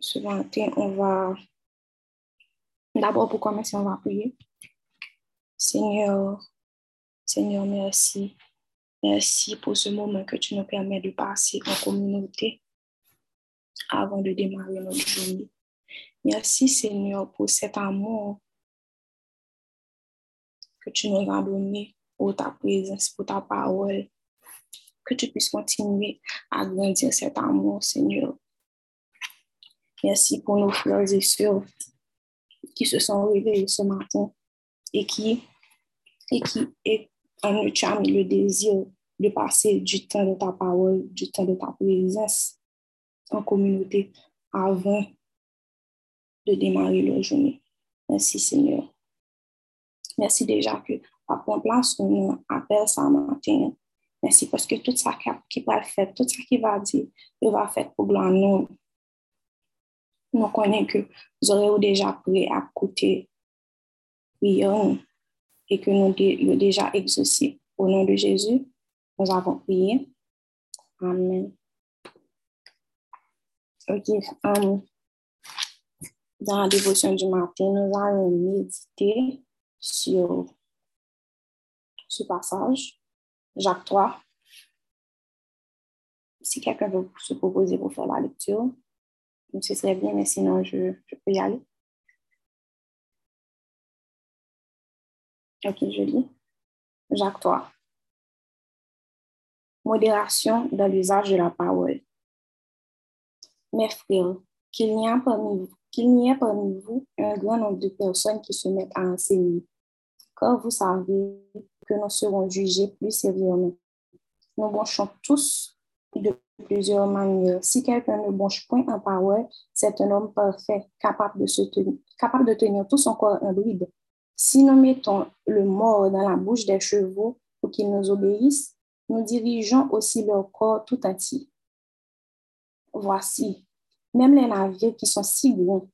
ce matin, on va d'abord pour commencer, on va prier. Seigneur, Seigneur, merci. Merci pour ce moment que tu nous permets de passer en communauté avant de démarrer notre journée. Merci Seigneur pour cet amour que tu nous as donné pour ta présence, pour ta parole. Que tu puisses continuer à grandir cet amour, Seigneur. Merci pour nos frères et sœurs qui se sont réveillés ce matin et qui, et qui en mis le désir de passer du temps de ta parole, du temps de ta présence en communauté avant de démarrer leur journée. Merci Seigneur. Merci déjà que à en place on appelle ça matin. Merci parce que tout ça qui va faire, tout ça qui va dire, il va faire pour gloire nous. Nous connaissons que nous aurons déjà prêt à côté prière et que nous avons déjà exaucé. Au nom de Jésus, nous avons prié. Amen. Ok. Um, dans la dévotion du matin, nous allons méditer sur ce passage, Jacques 3. Si quelqu'un veut se proposer pour faire la lecture, ce serait bien, mais sinon, je, peux y aller. Ok, je lis. Jacques 3. Modération dans l'usage de la parole. Mes frères, qu'il n'y ait parmi vous un grand nombre de personnes qui se mettent à enseigner, car vous savez que nous serons jugés plus sévèrement. Nous bonchons tous de plusieurs manières. Si quelqu'un ne bonche point en parole, c'est un homme parfait, capable de, se tenir, capable de tenir tout son corps en bride. Si nous mettons le mort dans la bouche des chevaux pour qu'ils nous obéissent, nous dirigeons aussi leur corps tout entier. Voici, même les navires qui sont si gros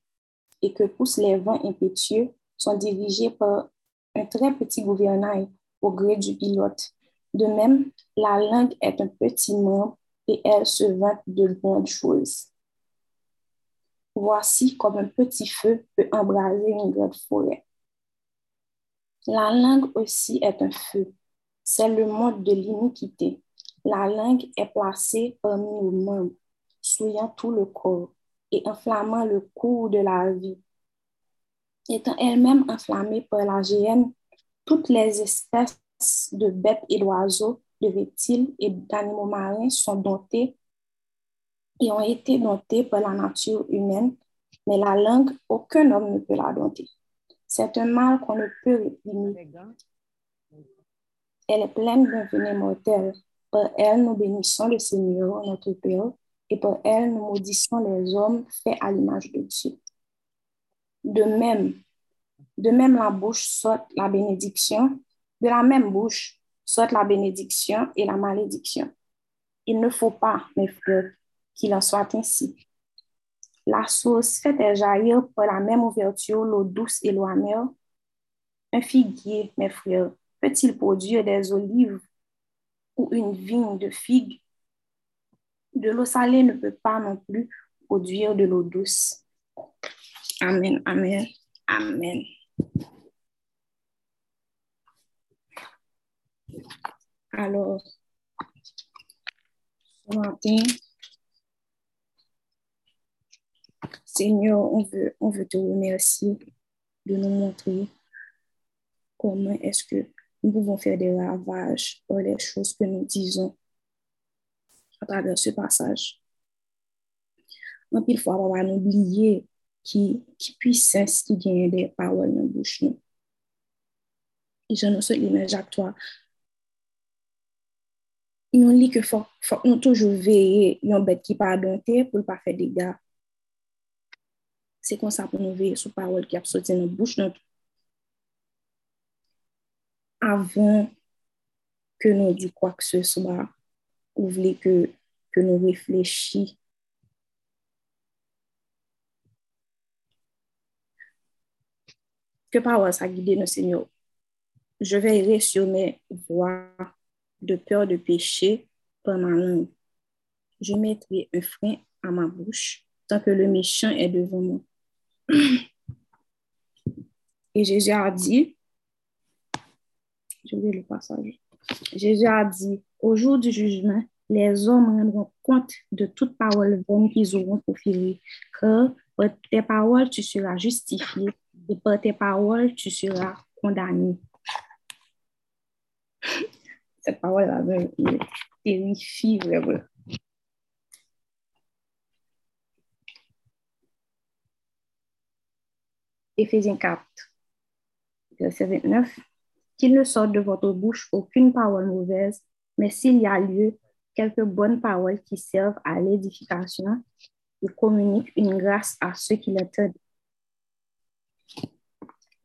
et que poussent les vents impétueux sont dirigés par un très petit gouvernail au gré du pilote. De même, la langue est un petit membre et elle se vante de grandes choses. Voici comme un petit feu peut embraser une grande forêt. La langue aussi est un feu. C'est le mode de l'iniquité. La langue est placée parmi nos membres souillant tout le corps et enflammant le cours de la vie. Étant elle-même enflammée par la géhenne, toutes les espèces de bêtes et d'oiseaux, de reptiles et d'animaux marins sont domptés et ont été domptés par la nature humaine, mais la langue, aucun homme ne peut la dompter. C'est un mal qu'on ne peut réprimer. Elle est pleine d'un venin mortel. Par elle, nous bénissons le Seigneur, notre Père, et par elle, nous maudissons les hommes faits à l'image de Dieu. De même, de même la bouche saute la bénédiction, de la même bouche saute la bénédiction et la malédiction. Il ne faut pas, mes frères, qu'il en soit ainsi. La sauce fait jaillir par la même ouverture l'eau douce et l'eau amère. Un figuier, mes frères, peut-il produire des olives ou une vigne de figues de l'eau salée ne peut pas non plus produire de l'eau douce. Amen, amen, amen. Alors, ce matin, Seigneur, on veut, on veut te remercier de nous montrer comment est-ce que nous pouvons faire des ravages pour les choses que nous disons à travers ce passage. On va oublier qui, qui puissance qui gagne des paroles dans la bouche. Nous. Et je nous souhaite l'image Jacques 3. yon li ke fok, fok nou toujou veye yon bet ki pa adonte pou l pa fe dega. Se kon sa pou nou veye sou parol ki ap soti nan bouch nou. Avon ke nou di kwa k se soba, ou vle ke, ke nou reflechi. Ke parol sa gide nou senyo. Je veye sur mes voies de peur de péché par ma langue. Je mettrai un frein à ma bouche tant que le méchant est devant moi. Et Jésus a dit, je vais le passage. Jésus a dit, au jour du jugement, les hommes rendront compte de toute parole bonne qu'ils auront proférée, car par tes paroles, tu seras justifié, et par tes paroles, tu seras condamné. Cette parole-là me terrifie vraiment. Éphésiens 4, verset 29. Qu'il ne sorte de votre bouche aucune parole mauvaise, mais s'il y a lieu, quelques bonnes paroles qui servent à l'édification et communiquent une grâce à ceux qui l'entendent.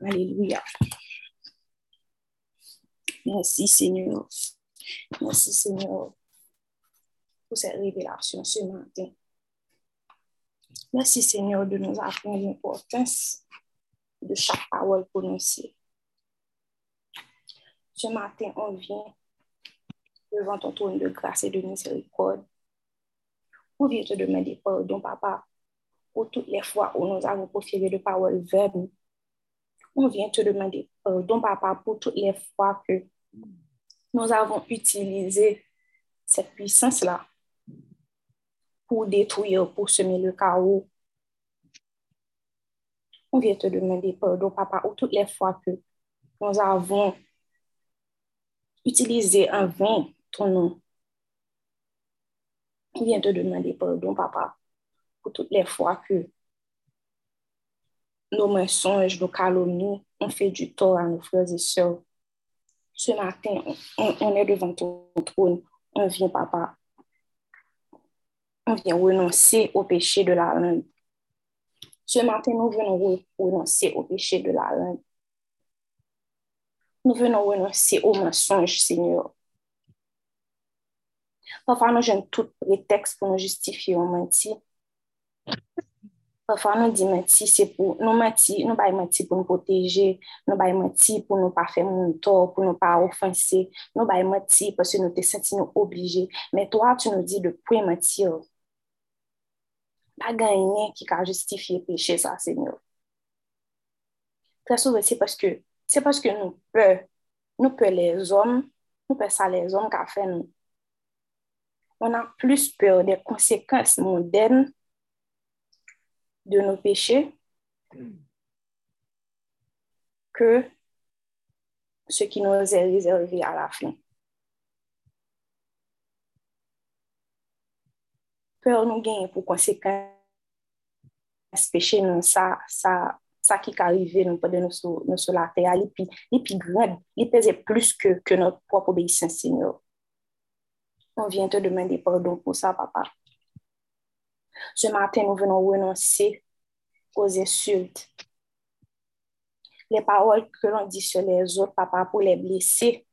Alléluia. Merci Seigneur. Merci Seigneur pour cette révélation ce matin. Merci Seigneur de nous apprendre l'importance de chaque parole prononcée. Ce matin, on vient devant ton trône de grâce et de miséricorde. On vient te demander pardon, Papa, pour toutes les fois où nous avons proféré de paroles vaines. On vient te demander pardon, Papa, pour toutes les fois que nous avons utilisé cette puissance-là pour détruire, pour semer le chaos. On vient te demander pardon, Papa, pour toutes les fois que nous avons utilisé un vain ton nom. On vient te demander pardon, Papa, pour toutes les fois que nos mensonges, nos calomnies ont fait du tort à nos frères et sœurs. Ce matin, on, est devant ton trône. On vient, Papa. On vient renoncer au péché de la langue. Ce matin, nous venons renoncer au péché de la langue. Nous venons renoncer au mensonge, Seigneur. Parfois, nous avons tout prétexte pour nous justifier en menti. Parfois, nous disons menti, c'est pour nous mentir, nous pas pour nous protéger, nous pas pour ne pas faire mon tort, pour ne pas offenser, nous pas parce que nous te sentons obligés. Mais toi, tu nous dis de point mentir. Pas gagner qui a justifié péché, ça, Seigneur. Très souvent, c'est parce que c'est parce que nous peur, nous peur les hommes, nous peur ça les hommes ont fait nous on a plus peur des conséquences modernes de nos péchés que ce qui nous est réservé à la fin. Peur nous gagne pour conséquence péché nous ça ça ça qui est arrivé nous pendant nous sur, nous sur la terre et puis et il pesait plus que que notre propre obéissance Seigneur on vient te demander pardon pour ça, papa. Ce matin, nous venons renoncer aux insultes. Les paroles que l'on dit sur les autres, papa, pour les blesser.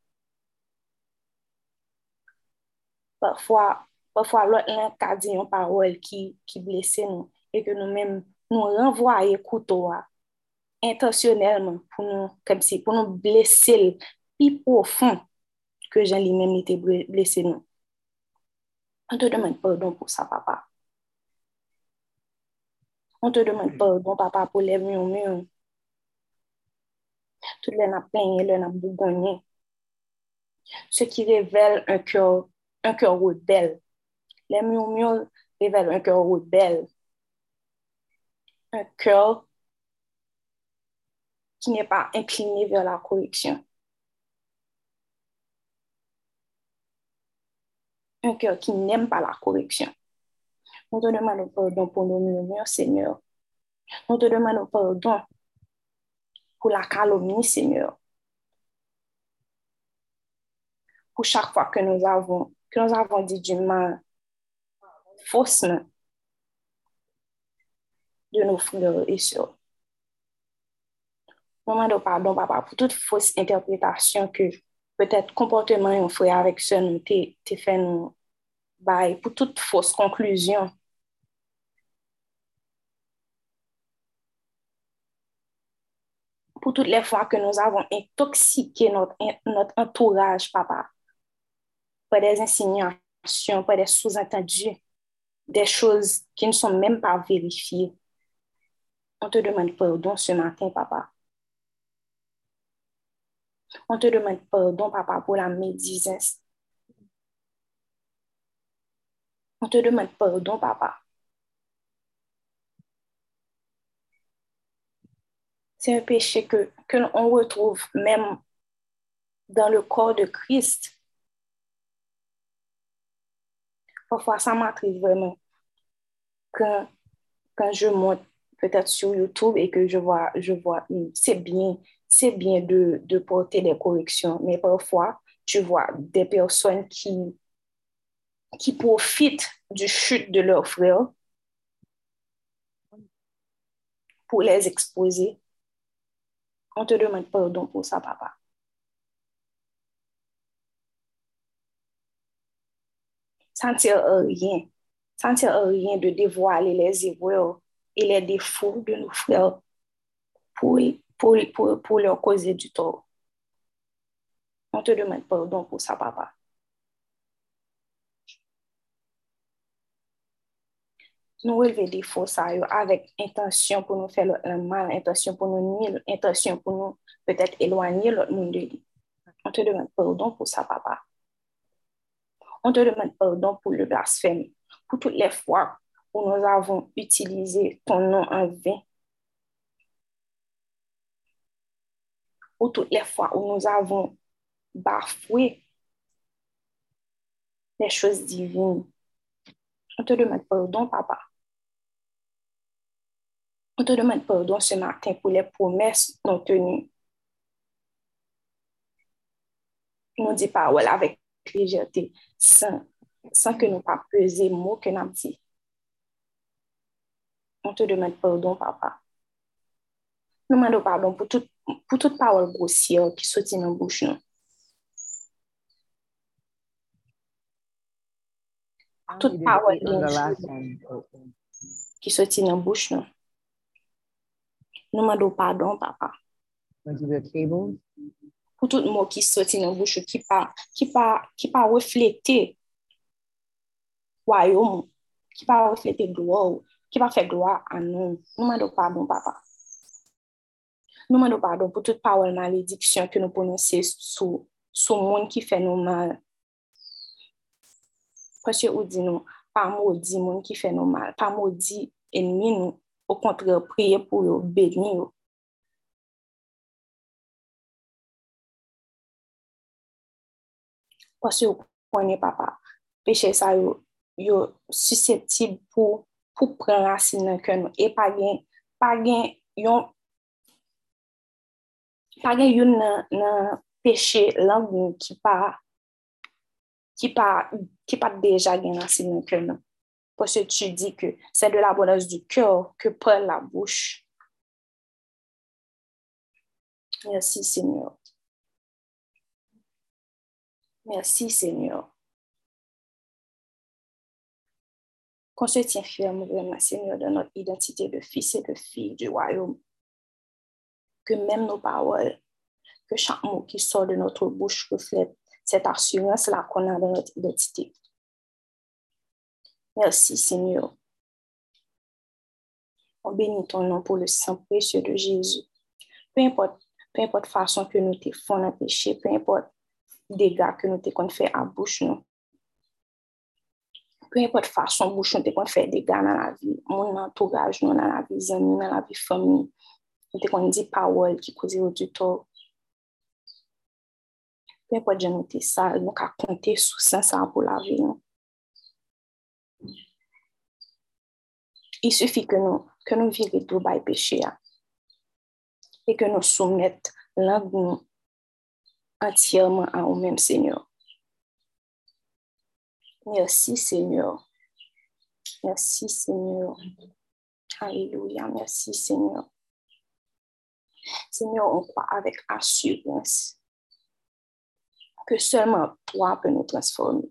Parfois, parfois l'autre a dit une parole qui, qui blessait nous et que nous-mêmes nous renvoyons couteau intentionnellement pour nous, comme si, pour nous blesser plus profond que Jean lui-même était blessé nous. On te demande pardon pour ça, papa. On te demande pardon, papa, pour les murmures. Toutes les nappes et les nappes bougonnés. Ce qui révèle un cœur, un cœur rebelle. Les murmures révèlent un cœur rebelle. Un cœur qui n'est pas incliné vers la correction. un cœur qui n'aime pas la correction. Nous te demandons pardon pour nos murmures, Seigneur. Nous te demandons pardon pour la calomnie, Seigneur. Pour chaque fois que nous avons, que nous avons dit du mal faussement de nos frères et sœurs. Nous demandons pardon, papa, pour toute fausse interprétation que peut-être comportement un frère avec ce nous t'es fait nous pour toute fausse conclusion. Pour toutes les fois que nous avons intoxiqué notre, notre entourage, papa, par des insinuations, par des sous-entendus, des choses qui ne sont même pas vérifiées. On te demande pardon ce matin, papa. On te demande pardon, papa, pour la médisance. On te demande pardon, papa. C'est un péché que, que l'on retrouve même dans le corps de Christ. Parfois, ça m'arrive vraiment quand, je monte peut-être sur YouTube et que je vois, hmm, c'est bien, c'est bien de porter des corrections, mais parfois, tu vois des personnes qui, qui profitent du chute de leurs frères pour les exposer. On te demande pardon pour ça, papa. Ça ne sert à rien. Ça ne sert à rien de dévoiler les erreurs et les défauts de nos frères pour, pour, pour, pour leur causer du tort. On te demande pardon pour ça, papa. Nous relever des faux avec intention pour nous faire le mal, intention pour nous nuire, intention pour nous peut-être éloigner l'autre monde de lui. On te demande pardon pour ça, papa. On te demande pardon pour le blasphème, pour toutes les fois où nous avons utilisé ton nom en vain, ou toutes les fois où nous avons bafoué les choses divines. On te demande pardon, papa. On te demande pardon ce matin pour les promesses non tenues. Nous dit parole avec légèreté, sans, sans que nous pas peser mots que nous dit. On te demande pardon, papa. Nous demandons pardon pour, tout, pour toute parole grossière qui sortit non. ah dans la bouche. Nous. Toute parole qui sortit dans la bouche. Nous. nou mando pardon, papa. Pou tout mou ki soti nan bouchou, ki pa, ki pa, ki pa reflete wayoum, ki pa reflete glou, ki pa fe glou an nou. Nou mando pardon, papa. Nou mando pardon pou tout pawel malediksyon ki nou ponense sou, sou moun ki fe nou mal. Prese ou di nou, pa mou di moun ki fe nou mal, pa mou di enmi nou, Au contraire, prier pour eux, bénir. Parce que vous connaissez, papa, péché ça, yo, yo susceptible pour pou pren racine nan kè nou. E pa gen, pa gen yon, pa gen yon nan peche langoun ki pa, ki pa, ki pa deja gen racine nan kè nou. Po se tu di ke, se de la bonaz du kèr ke pre la bouche. Merci, Seigneur. Merci, Seigneur. qu'on se tient ferme vraiment, Seigneur, de notre identité de fils et de filles du royaume. Que même nos paroles, que chaque mot qui sort de notre bouche reflète cette assurance-là qu'on a dans notre identité. Merci Seigneur. On bénit ton nom pour le sang précieux de Jésus. Peu importe, peu importe façon que nous te font un péché, peu importe dégâts que nous te qu'on fait à bouche nous. Peu importe façon bouche nous te qu'on fait dégâts dans la vie, mon entourage, nous dans la vie, amis, dans la vie famille. Nous te qu'on dit parole qui cause du tort. Peu importe je nous te ça, nous qu'à compter sous ça pour la vie. Non? Il suffit que nous, que nous tout by péché et que nous soumettions l'un entièrement à nous-mêmes, Seigneur. Merci Seigneur. Merci Seigneur. Alléluia. Merci Seigneur. Seigneur, on croit avec assurance que seulement toi peux nous transformer.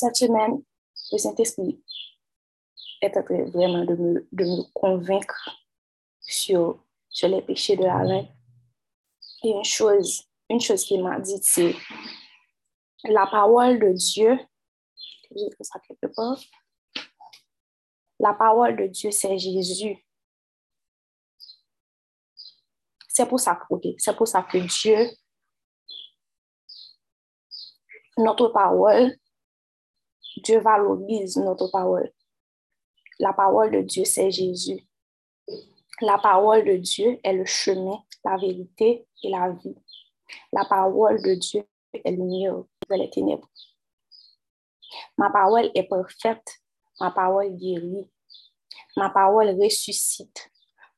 Cette semaine, le Saint-Esprit est en train vraiment de me, de me convaincre sur, sur les péchés de la reine. Et une chose, une chose qu'il m'a dit, c'est la parole de Dieu. Ça quelque part. La parole de Dieu, c'est Jésus. C'est pour ça, okay, c'est pour ça que Dieu, notre parole, Dieu valorise notre parole. La parole de Dieu, c'est Jésus. La parole de Dieu est le chemin, la vérité et la vie. La parole de Dieu est lumière dans les ténèbres. Ma parole est parfaite. Ma parole guérit. Ma parole ressuscite.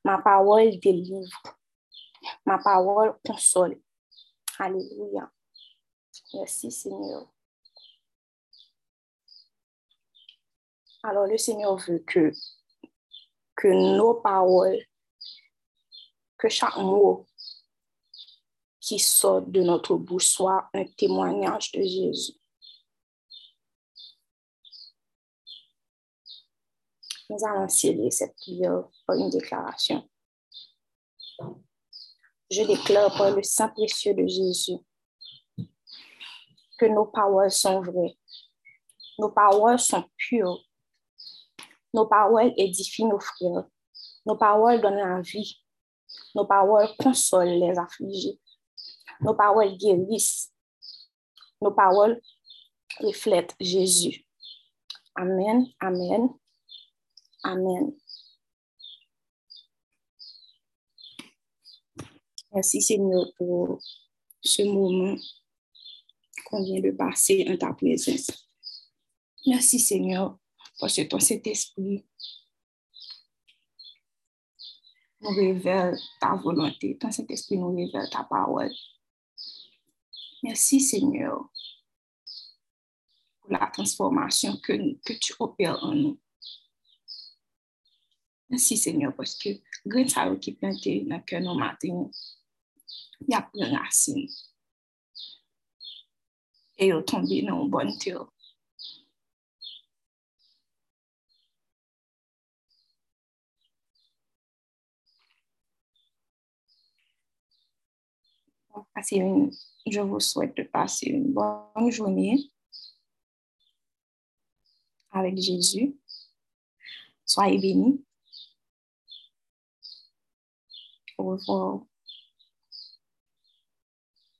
Ma parole délivre. Ma parole console. Alléluia. Merci Seigneur. Alors le Seigneur veut que, nos paroles, que chaque mot qui sort de notre bouche soit un témoignage de Jésus. Nous allons sceller cette prière par une déclaration. Je déclare par le sang précieux de Jésus que nos paroles sont vraies, nos paroles sont pures, nos paroles édifient nos frères. Nos paroles donnent la vie. Nos paroles consolent les affligés. Nos paroles guérissent. Nos paroles reflètent Jésus. Amen, amen, amen. Merci Seigneur pour ce moment qu'on vient de passer en ta présence. Merci Seigneur parce que ton Saint-Esprit nous révèle ta volonté, ton Saint-Esprit nous révèle ta parole. Merci Seigneur pour la transformation que, tu opères en nous. Merci Seigneur parce que grâce à qui planté dans le cœur nos matins, il y a plein de racines. Et il tombé dans une bonne terre. Je vous souhaite de passer une bonne journée avec Jésus. Soyez bénis. Au revoir.